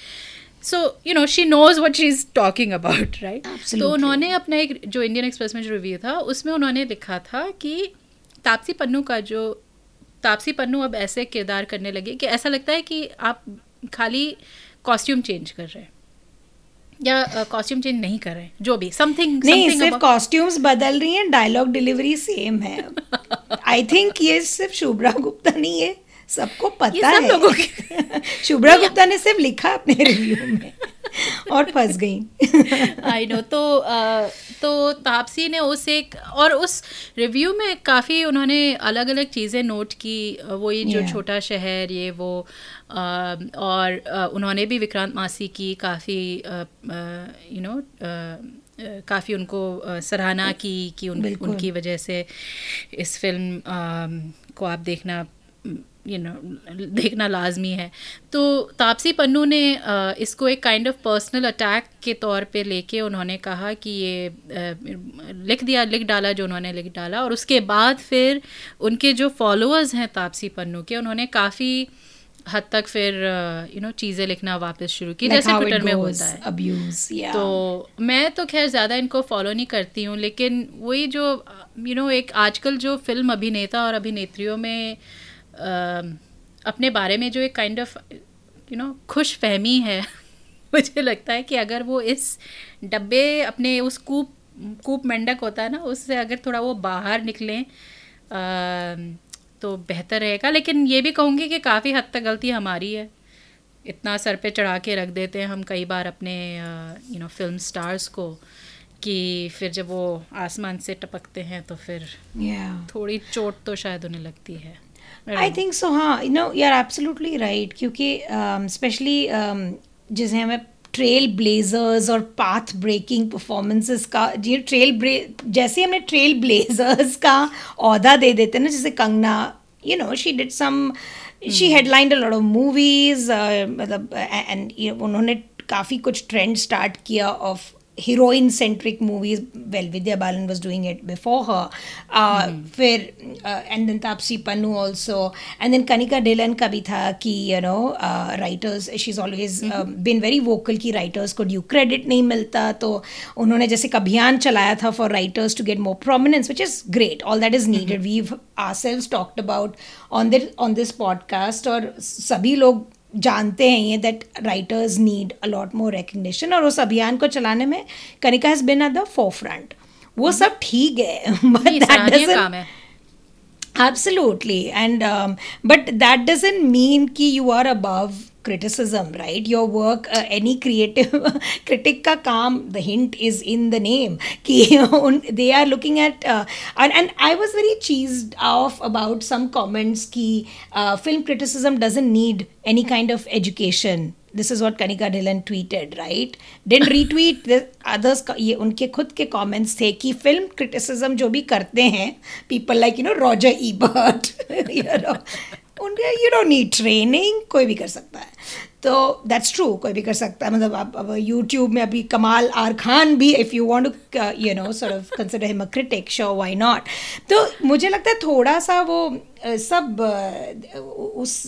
So you know she knows what she is talking about right तो उन्होंने अपना एक जो इंडियन एक्सप्रेस में जो रिव्यू था उसमें उन्होंने लिखा था कि तापसी पन्नू का जो तापसी पन्नू अब ऐसे किरदार करने लगे कि ऐसा लगता है कि आप खाली कॉस्ट्यूम चेंज कर रहे हैं। या कॉस्ट्यूम चेंज नहीं कर रहे हैं जो भी समथिंग नहीं सिर्फ़ कॉस्ट्यूम्स बदल रही हैं डायलॉग डिलीवरी सेम है। आई थिंक ये सिर्फ़ शुभ्रा गुप्ता नहीं है। सबको पता सब है। लोगों शुभ्रा गुप्ता ने सिर्फ़ लिखा अपने रिव्यू में और फंस गई। आई नो तो अ, तो तापसी ने उस एक और उस रिव्यू में काफ़ी उन्होंने अलग अलग चीज़ें नोट की वो ये जो Yeah. छोटा शहर ये वो अ, और अ, उन्होंने भी विक्रांत मासी की काफ़ी यू नो काफ़ी उनको सराहना की कि उन, उनकी वजह से इस फ़िल्म को आप देखना यू नो देखना लाजमी है। तो तापसी पन्नू ने इसको एक काइंड ऑफ़ पर्सनल अटैक के तौर पे लेके उन्होंने कहा कि ये लिख दिया लिख डाला जो उन्होंने लिख डाला। और उसके बाद फिर उनके जो फॉलोअर्स हैं तापसी पन्नू के उन्होंने काफ़ी हद तक फिर यू नो चीज़ें लिखना वापस शुरू की जैसे ट्विटर में होता है। अब्यूज या तो मैं तो खैर ज़्यादा इनको फॉलो नहीं करती हूँ लेकिन वही जो यू you नो know, एक आजकल जो फ़िल्म अभिनेता और अभिनेत्रियों में अपने बारे में जो एक काइंड ऑफ़ यू नो खुश फहमी है मुझे लगता है कि अगर वो इस डब्बे अपने उस कूप कूप मेंढक होता है ना उससे अगर थोड़ा वो बाहर निकलें अ, तो बेहतर रहेगा। लेकिन ये भी कहूँगी कि काफ़ी हद तक गलती हमारी है। इतना सर पे चढ़ा के रख देते हैं हम कई बार अपने यू नो फ़िल्म स्टार्स को कि फिर जब वो आसमान से टपकते हैं तो फिर या थोड़ी चोट तो शायद उन्हें लगती है। आई थिंक सो हाँ. You know you are absolutely right क्योंकि स्पेशली जिसे हमें ट्रेल ब्लेजर्स और पाथ ब्रेकिंग परफॉर्मेंसेस का ये ट्रेल ब्रे जैसे हमने ट्रेल ब्लेजर्स का अहदा दे देते हैं ना जैसे Kangana you know she did some she headlined a lot of movies मतलब एंड उन्होंने काफ़ी कुछ ट्रेंड स्टार्ट किया of heroine centric movies well Vidya Balan was doing it before her फिर and then Taapsee Pannu also and then Kanika Dhillon का भी था कि you know writers she is always been very vocal की writers mm-hmm. को due credit नहीं मिलता तो उन्होंने जैसे एक अभियान चलाया था for writers to get more prominence which is great all that is needed we are self talked about on this on this podcast और सभी लोग जानते हैं ये that writers need a lot more recognition और उस अभियान को चलाने में Kanika has been at the forefront वो सब ठीक है बट ये that dozen doesn't and but Absolutely. And um, but that doesn't mean ki you are above criticism, right? Your work, uh, any creative critic ka kaam, the hint is in the name. Ki they are looking at uh, and, and I was very cheesed off about some comments ki uh, film criticism doesn't need any kind of education. This is what Kanika Dhillon tweeted, right? Didn't retweet the others. का- ये उनके खुद के comments थे कि film criticism जो भी करते हैं people like you know Roger Ebert, you know, उनके यू डोंट नीड ट्रेनिंग कोई भी कर सकता है। तो दैट्स ट्रू कोई भी कर सकता है। मतलब आप, अब यूट्यूब में अभी कमाल आर खान भी if you want you know sir consider him a critic show why not तो मुझे लगता है थोड़ा सा वो uh, सब uh, उस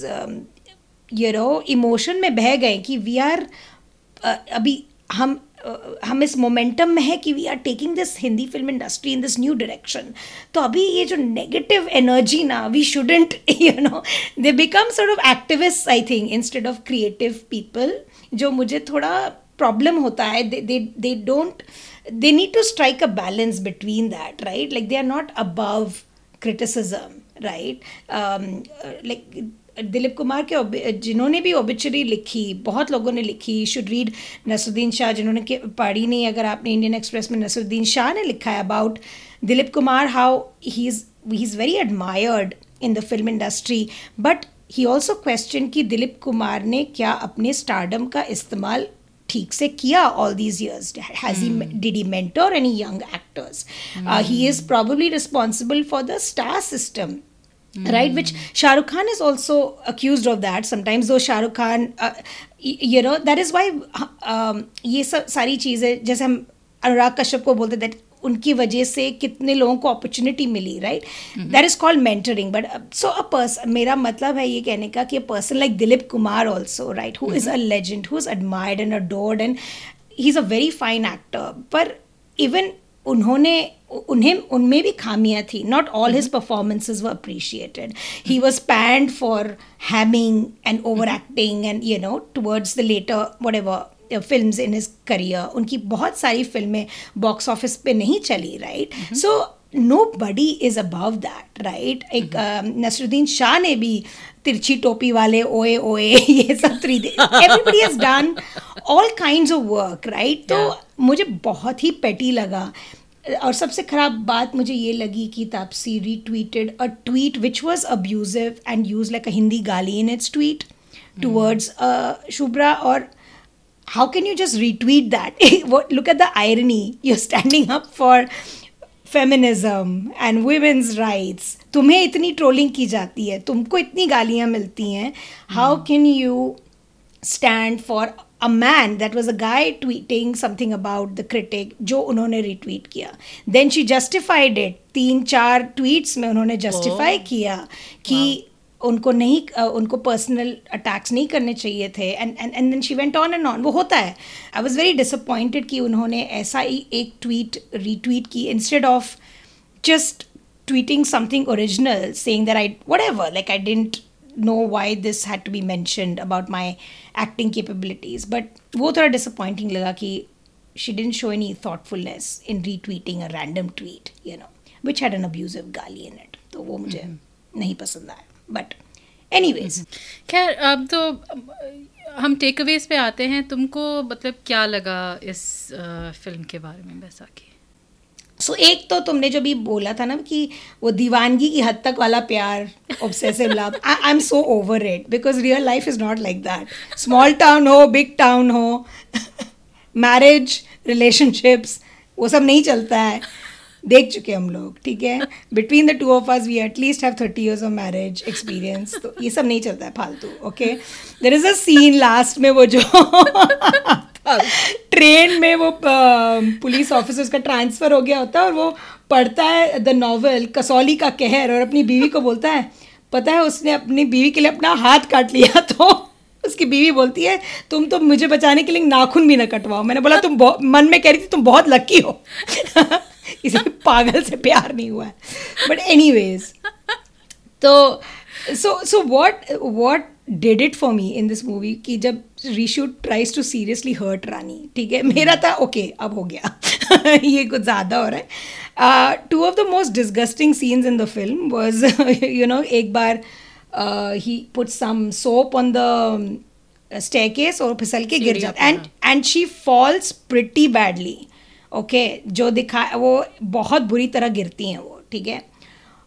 यू नो इमोशन में बह गए कि वी आर uh, अभी हम हम इस मोमेंटम में है कि we are taking this Hindi film industry in this new direction तो अभी ये जो नेगेटिव एनर्जी ना we shouldn't you know they become sort of activist I think instead of creative people जो मुझे थोड़ा प्रॉब्लम होता है they don't they need to strike a balance between that right like they are not above? Um, uh, like Dilip Kumar के जिन्होंने भी ओबिचरी लिखी बहुत लोगों ने लिखी शुड रीड नसरुद्दीन शाह जिन्होंने के पढ़ी नहीं अगर आपने इंडियन एक्सप्रेस में नसरुद्दीन शाह ने लिखा है about Dilip Kumar how he is he is very admired in the film industry but he also question कि दिलीप कुमार ने क्या अपने स्टारडम का इस्तेमाल ठीक से किया all these years has he did he mentor any young actors? Uh, he is probably responsible for the star system right which shah rukh khan is also accused of that sometimes though shah rukh khan uh, you know that is why um, ये सब सारी चीज़ें जैसे हम अनुराग कश्यप को बोलते that उनकी वजह से कितने लोगों को opportunity milli right that is called mentoring but so a person मेरा मतलब है ये कहने का कि a person like Dilip Kumar also right who is a legend who is admired and adored and he is a very fine actor पर even उन्होंने उन्हें उनमें भी खामियाँ थी। Not all his performances were appreciated he was panned for hamming and over acting and you know towards the latter whatever film in his career उनकी बहुत सारी फ़िल्में बॉक्स ऑफ़िस पे नहीं चली right so nobody is above that right एक नसरुद्दीन शाह ने भी तिरछी टोपी वाले ओए ओए ये सब three everybody has done all kind of work right तो मुझे बहुत ही पेटी लगा। और सबसे खराब बात मुझे ये लगी कि Taapsee retweeted a tweet which was abusive and used like a Hindi गाली in its tweet towards Shubhra और how can you just retweet that? What- look at the irony. You're standing up for feminism and women's rights तुम्हें इतनी trolling की जाती है। तुमको इतनी गालियाँ मिलती हैं। How can you stand for a man that was a guy tweeting something about the critic जो उन्होंने retweet किया then she justified it तीन चार tweets में उन्होंने justify किया कि उनको नहीं अ, उनको पर्सनल अटैक्स नहीं करने चाहिए थे and and and then she went on and on वो होता है आई वाज वेरी डिसअपॉइंटेड कि उन्होंने ऐसा ही एक ट्वीट रीट्वीट की instead of just tweeting something original saying that I whatever like I didn't know why this had to be mentioned about my acting capabilities but वो थोड़ा disappointing लगा कि she didn't show any thoughtfulness in retweeting a random tweet you know which had an abusive गाली in it तो वो मुझे नहीं पसंद आया but anyways खैर अब तो हम टेक अवेज पे आते हैं तुमको मतलब क्या लगा इस फ़िल्म के बारे में बैसाखी सो एक तो तुमने जो भी बोला था ना कि वो दीवानगी की हद तक वाला प्यार obsessive love I am so over it because real life is not like that small town हो बिग टाउन हो मैरिज रिलेशनशिप्स वो सब नहीं चलता है। देख चुके हम लोग, ठीक है? Between the two of us we at least have thirty years of marriage experience तो ये सब नहीं चलता है फालतू okay there is a scene last में वो जो ट्रेन में वो पुलिस ऑफिसर्स का ट्रांसफ़र हो गया होता है और वो पढ़ता है द नॉवल, कसौली का कहर और अपनी बीवी को बोलता है, पता है उसने अपनी बीवी के लिए अपना हाथ काट लिया तो उसकी बीवी बोलती है, तुम तो मुझे बचाने के लिए नाखून भी ना कटवाओ। मैंने बोला, तुम मन में कह रही थी तुम बहुत लकी हो। किसी पागल से प्यार नहीं हुआ है। बट एनी तो so so what what did it for me in this movie कि जब Rishu tries to seriously hurt Rani ठीक है? मेरा था ओके okay, अब हो गया। ये कुछ ज़्यादा हो रहा है। Two of the most disgusting scenes in the film was you know एक बार ही put some soap on the staircase और फिसल के गिर जाता and and she falls pretty badly okay जो दिखा वो बहुत बुरी तरह गिरती हैं वो ठीक है?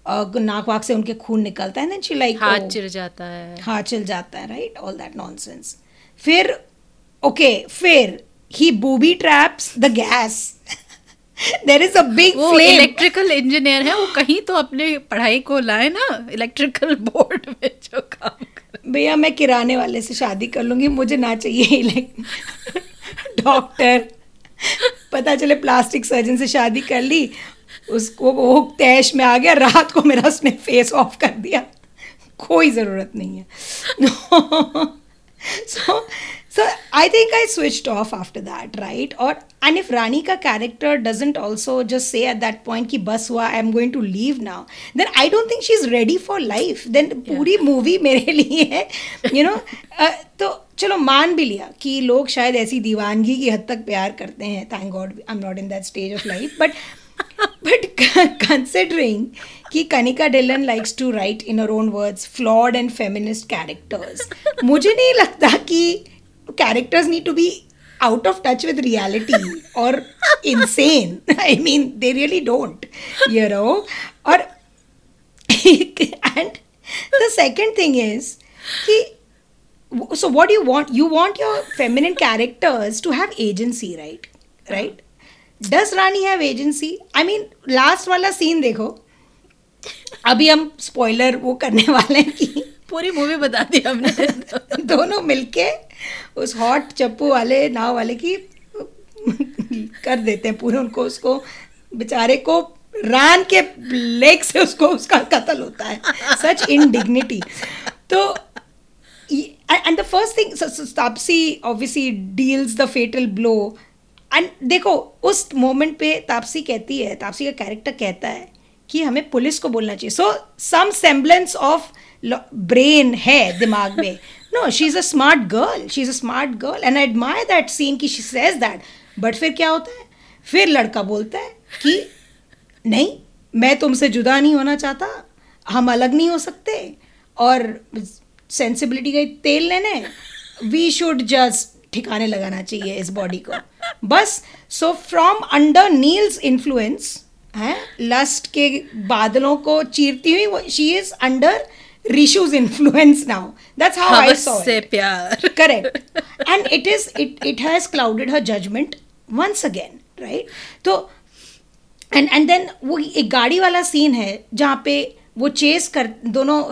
नाक वाक से उनके खून निकलता है ना शी लाइक हाथ चिर जाता है। हाथ चिल जाता है राइट ऑल दैट नॉनसेंस फिर ओके फिर he booby traps the gas there is a big वो इलेक्ट्रिकल इंजीनियर है वो कहीं तो अपने पढ़ाई को लाए ना इलेक्ट्रिकल बोर्ड में जो काम भैया मैं किराने वाले से शादी कर लूँगी मुझे ना चाहिए डॉक्टर पता चले प्लास्टिक सर्जन से शादी कर ली उसको वो तैश में आ गया रात को मेरा उसने फेस ऑफ़ कर दिया। कोई ज़रूरत नहीं है। So so I think I switch off after that right और एंड इफ़ रानी का character doesn't also just say at that point कि बस हुआ I am going to leave now then I don't think she is ready for life then पूरी movie मेरे लिए है you know तो चलो मान भी लिया कि लोग शायद ऐसी दीवानगी की हद तक प्यार करते हैं thank God I am not in that stage of life but but considering कि Kanika Dhillon likes to write in her own words flawed and feminist characters मुझे नहीं लगता कि characters need to be out of touch with reality और insane I mean they really don't yo और and the second thing is कि so what you want you want your feminine characters to have agency right right does rani have agency i mean last वाला scene देखो। अभी हम spoiler वो करने वाले हैं कि पूरी मूवी बता दी हमने। दोनों मिलके उस हॉट चप्पू वाले नाव वाले की कर देते हैं पूरे उनको उसको बेचारे को रान के लेग से उसको उसका कत्ल होता है। सच इनडिग्निटी तो and the first thing Taapsee obviously deals the fatal blow and देखो, उस मोमेंट पे तापसी कहती है, तापसी का कैरेक्टर कहता है कि हमें पुलिस को बोलना चाहिए। So some semblance of brain है दिमाग में। No she is a smart girl she is a smart girl and I admire that scene की शी सेज दैट बट फिर क्या होता है? फिर लड़का बोलता है कि, नहीं, मैं तुमसे जुदा नहीं होना चाहता, हम अलग नहीं हो सकते और सेंसिबिलिटी का तेल लेने वी शुड जस्ट ठिकाने लगाना चाहिए इस बॉडी को। बस so from under Neil's influence है लस्ट के बादलों को चीरती हुई she is under Rishu's influence now that's how I saw से प्यार। Correct and it is it it has clouded her judgement once again right तो एंड एंड देन वो एक गाड़ी वाला सीन है जहाँ पे वो चेस कर दोनों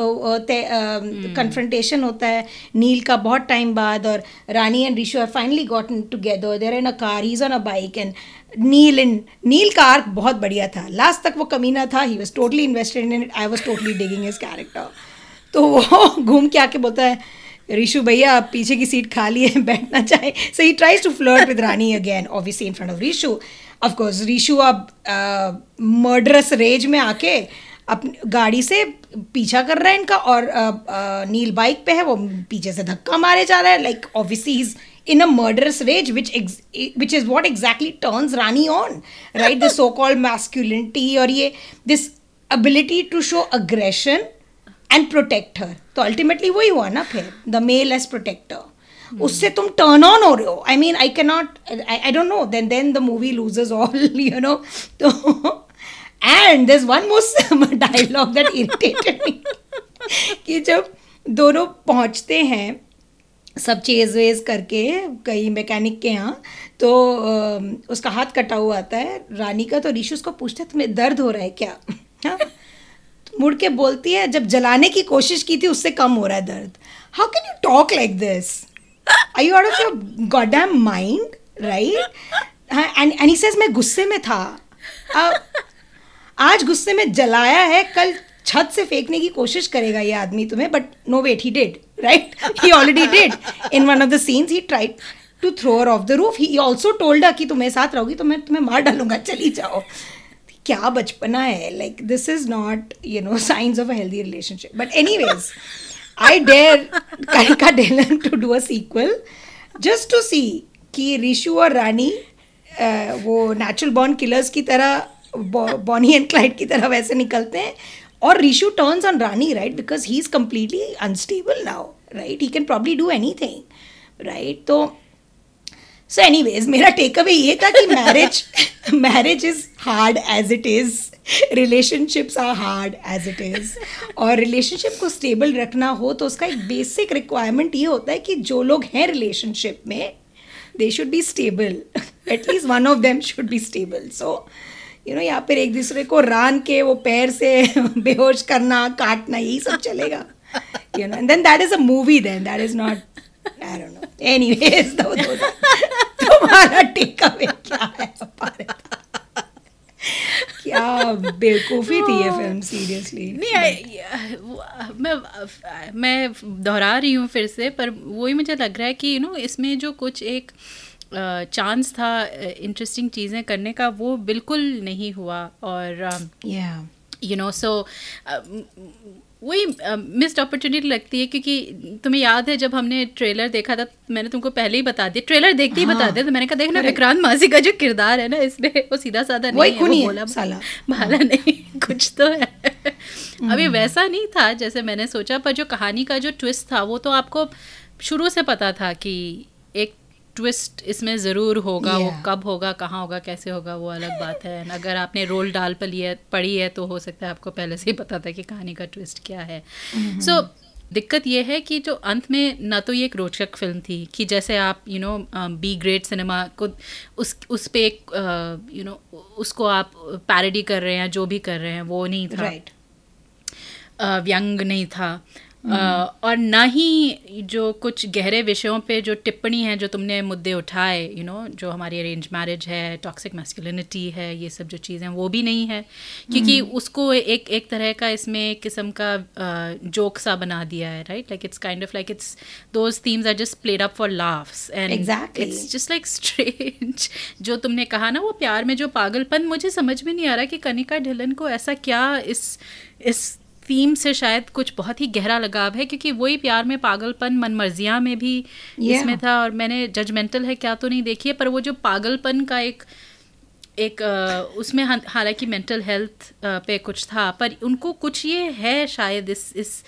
कन्फ्रंटेशन होता है। नील का बहुत टाइम बाद और Rani and Rishu are finally gotten together there in a car is on a bike and Neil in Neil का आर्क बहुत बढ़िया था। लास्ट तक वो कमीना था he was totally invested in it I was totally digging his character तो वो घूम के आके बोलता है रिशु भैया आप पीछे की सीट खाली है बैठना चाहे? So he tries to flirt with Rani again obviously in front of Rishu of course Rishu अब मर्डरस रेज में आके अपनी गाड़ी से पीछा कर रहा है इनका और आ, आ, नील बाइक पे है वो पीछे से धक्का मारे जा रहा है like obviously is in a murderous rage which which is what exactly turns Rani on right the so called masculinity और ये this ability to show aggression and protector तो अल्टीमेटली वही हुआ ना फिर द मेल एज प्रोटेक्टर उससे तुम turn on हो रहे हो. I mean I cannot I don't know then then the movie loses all you know तो and this one most dialogue that irritated me कि जब दोनों पहुँचते हैं, सब चेज वेज करके, कई मैकेनिक के यहाँ तो उसका हाथ कटा हुआ आता है, रानी का तो ऋषि उसको पूछता है, तुम्हें दर्द हो रहा है क्या? हाँ? तो मुड़ के बोलती है, जब जलाने की कोशिश की थी, उससे कम हो रहा है दर्द। How can you talk like this I you out of your goddamn mind right and he says मैं गुस्से में था। अब आज गुस्से में जलाया है, कल छत से फेंकने की कोशिश करेगा ये आदमी तुम्हें but no wait he did right he already did in one of the scenes he tried to throw her off the roof he also told कि तुम मेरे साथ रहोगी तो मैं तुम्हें मार डालूँगा, चली जाओ. क्या बचपना है like this is not you know signs of a healthy relationship but anyways I dare Kanika Dhillon to do a sequel just to see कि रिशु और रानी वो नेचुरल बॉर्न किलर्स की तरह बॉनी एंड क्लाइड की तरह वैसे निकलते हैं। और Rishu turns on Rani right because he is completely unstable now right he can probably do anything right तो सो एनीवेज मेरा टेक अवे ये था कि marriage marriage is hard as it is relationships are hard as it is और relationship को stable रखना हो तो उसका एक बेसिक रिक्वायरमेंट ये होता है कि जो लोग हैं रिलेशनशिप में they should be stable at least one of them should be stable so you know यहाँ पर एक दूसरे को रान के वो पैर से बेहोश करना काटना यही सब चलेगा। You know and then that is a movie then that is not i don't know. Anyways though, those तुम्हारा टेक अवे क्या है? क्या बेवकूफ़ी थी ये फ़िल्म सीरियसली नहीं मैं मैं दोहरा रही हूँ फिर से पर वही मुझे लग रहा है कि यू नो इसमें जो कुछ एक चांस था इंटरेस्टिंग चीज़ें करने का वो बिल्कुल नहीं हुआ। और यू नो सो वही मिस्ड अपॉर्चुनिटी लगती है क्योंकि तुम्हें याद है जब हमने ट्रेलर देखा था मैंने तुमको पहले ही बता दिया ट्रेलर देखते ही बता हाँ, दिया तो मैंने कहा देखना विक्रांत मासी का जो किरदार है ना इसमें वो सीधा साधा नहीं है वो है, बोला साला। भाला नहीं कुछ तो है। अभी हम्म। वैसा नहीं था जैसे मैंने सोचा पर जो कहानी का जो ट्विस्ट था वो तो आपको शुरू से पता था कि एक ट्विस्ट इसमें ज़रूर होगा yeah. वो कब होगा कहाँ होगा कैसे होगा वो अलग बात है। अगर आपने रोल डाल पर लिया पढ़ी है तो हो सकता है आपको पहले से ही पता था कि कहानी का ट्विस्ट क्या है। सो mm-hmm. so, दिक्कत यह है कि जो अंत में ना तो ये एक रोचक फ़िल्म थी कि जैसे आप you know B grade cinema को उस उस पर एक यू नो उसको आप पैरडी कर रहे हैं जो भी कर रहे हैं वो नहीं था। राइट अ, व्यंग नहीं था। और ना ही जो कुछ गहरे विषयों पे जो टिप्पणी है जो तुमने मुद्दे उठाए यू नो जो हमारी अरेंज मैरिज है टॉक्सिक मैस्कुलिनिटी है ये सब जो चीज़ें वो भी नहीं है। क्योंकि उसको एक एक तरह का इसमें एक किस्म का जोक सा बना दिया है right like it's kind of like it's those themes are just played up for laughs and. It's just like strange जो तुमने कहा ना वो प्यार में जो पागलपन मुझे समझ में नहीं आ रहा कि कनिका ढिलन को ऐसा क्या इस इस थीम से शायद कुछ बहुत ही गहरा लगाव है क्योंकि वही प्यार में पागलपन मनमर्जियाँ में भी Yeah. इसमें था और मैंने जजमेंटल है क्या तो नहीं देखी है पर वो जो पागलपन का एक एक उसमें हालाँकि मेंटल हेल्थ पे कुछ था पर उनको कुछ ये है शायद इस इस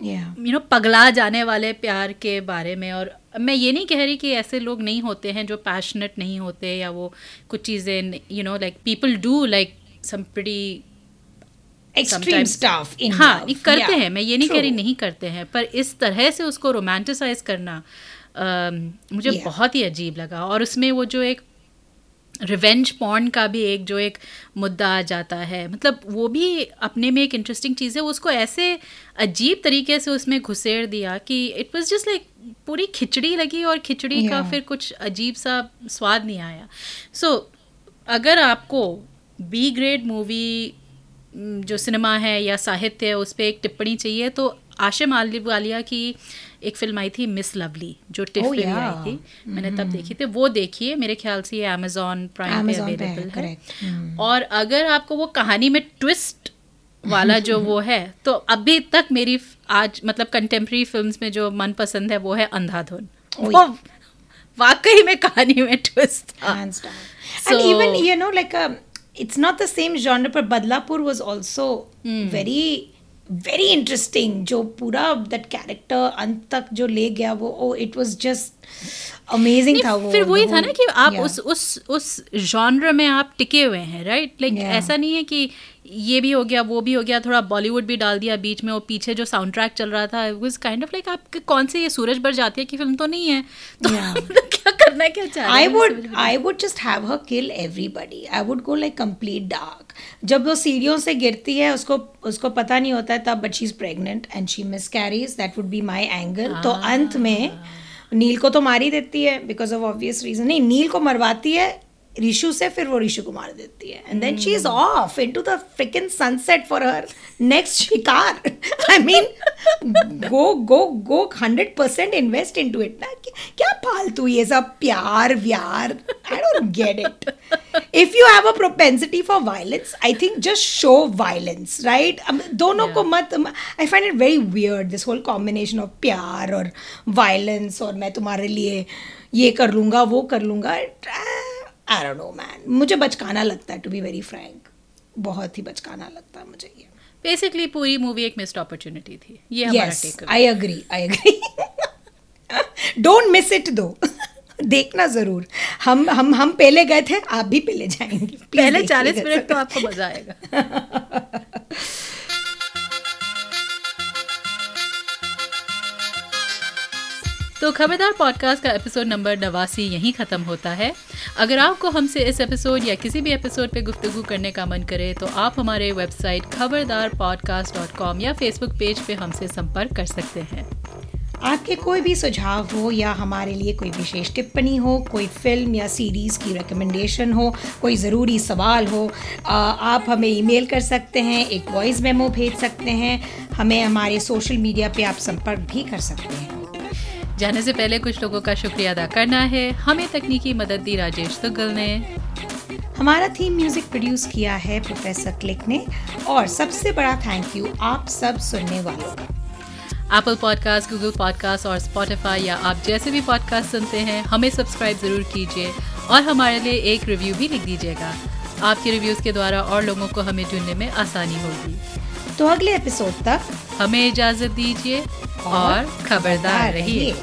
यू नो पगला जाने वाले प्यार के बारे में और मैं ये नहीं कह रही कि ऐसे लोग नहीं होते हैं जो पैशनेट नहीं होते या वो कुछ चीज़ें you know like people do like some pretty extreme stuff in हाँ नहीं करते yeah, हैं मैं ये नहीं कह रही नहीं करते हैं पर इस तरह से उसको रोमांटिसाइज करना अम, मुझे Yeah. बहुत ही अजीब लगा। और उसमें वो जो एक रिवेंज पॉन्ड का भी एक जो एक मुद्दा आ जाता है मतलब वो भी अपने में एक इंटरेस्टिंग चीज़ है। उसको ऐसे अजीब तरीके से उसमें घुसेड़ दिया कि इट वाज जस्ट लाइक पूरी खिचड़ी लगी और खिचड़ी yeah. का फिर कुछ अजीब सा स्वाद नहीं आया। सो so, अगर आपको बी ग्रेड मूवी जो सिनेमा है या साहित्य है उस पर एक टिप्पणी चाहिए तो आशिम आली वालिया की एक फ़िल्म आई थी मिस लवली जो टिफ Oh, yeah. आई थी मैंने तब देखी थी वो देखिए मेरे ख्याल से ये अमेजोन प्राइम पे है, अवेलेबल है correct. Hmm. और अगर आपको वो कहानी में ट्विस्ट वाला जो वो है तो अभी तक मेरी आज मतलब कंटेम्प्रेरी फिल्म्स में जो मन पसंद है वो है अंधाधुन Oh, वो वाकई में कहानी में ट्विस्ट था hands down. and So- even it's not the same genre but badlapur was also very very interesting जो पूरा that character अंत तक जो ले गया वो oh it was just amazing था वो फिर वही था ना कि आप yeah. उस उस उस जॉनर में आप टिके हुए हैं राइट लाइक Yeah. ऐसा नहीं है कि ये भी हो गया वो भी हो गया थोड़ा बॉलीवुड भी डाल दिया बीच में वो पीछे जो साउंड ट्रैक चल रहा था वाज काइंड ऑफ़ लाइक आप कौन से ये सूरज भर जाती है की फ़िल्म तो नहीं है तो Yeah. क्या करना क्या चाह रहे I I would just have her I would just have her kill everybody. I would go like complete dark. जब वो सीढ़ियों से गिरती है उसको उसको पता नहीं होता है तब but she is pregnant and she miscarries that would be my angle. तो अंत में नील को तो मार ही देती है बिकॉज़ ऑफ़ ऑब्वियस रीजन नहीं नील को मरवाती है रिशु से फिर वो रिशु को मार देती है. And then she is off into the fricking sunset for her next शिकार I mean go go go hundred percent invest into it ना क्या फालतू ये सब प्यार व्यार I don't get it if you have a propensity for violence I think just show violence right दोनों को मत I find it very weird this whole combination of प्यार और वायलेंस और मैं तुम्हारे लिए ये कर लूँगा वो कर लूँगा आई डोंट नो मैन मुझे बचकाना लगता है टू बी वेरी फ्रैंक बहुत ही बचकाना लगता है मुझे ये. बेसिकली पूरी मूवी एक मिस्ड अपॉर्चुनिटी थी. ये हमारा take I agree I agree don't miss it दो देखना ज़रूर. हम हम हम पहले गए थे आप भी पहले जाएँगे. पहले चालीस मिनट तो आपको मज़ा आएगा. तो खबरदार पॉडकास्ट का एपिसोड नंबर नवासी यहीं ख़त्म होता है। अगर आपको हमसे इस एपिसोड या किसी भी एपिसोड पे गुफ्तगू करने का मन करे तो आप हमारे website Khabardar podcast dot com या फेसबुक पेज पे हमसे संपर्क कर सकते हैं। आपके कोई भी सुझाव हो या हमारे लिए कोई विशेष टिप्पणी हो, कोई फ़िल्म या सीरीज़ की रिकमेंडेशन हो, कोई ज़रूरी सवाल हो आप हमें ईमेल कर सकते हैं, एक वॉइस मेमो भेज सकते हैं, हमें हमारे सोशल मीडिया पे आप संपर्क भी कर सकते हैं। जाने से पहले कुछ लोगों का शुक्रिया अदा करना है। हमें तकनीकी मदद दी राजेश तुगल ने। हमारा थीम म्यूज़िक प्रोड्यूस किया है प्रोफेसर क्लिक ने और सबसे बड़ा थैंक यू आप सब सुनने वालों का। एप्पल पॉडकास्ट गूगल पॉडकास्ट और स्पॉटिफाई या आप जैसे भी पॉडकास्ट सुनते हैं हमें सब्सक्राइब ज़रूर कीजिए और हमारे लिए एक रिव्यू भी लिख दीजिएगा। आपके रिव्यूज़ के द्वारा और लोगों को हमें ढूँढने में आसानी होगी। तो अगले एपिसोड तक हमें इजाज़त दीजिए और खबरदार रहिए।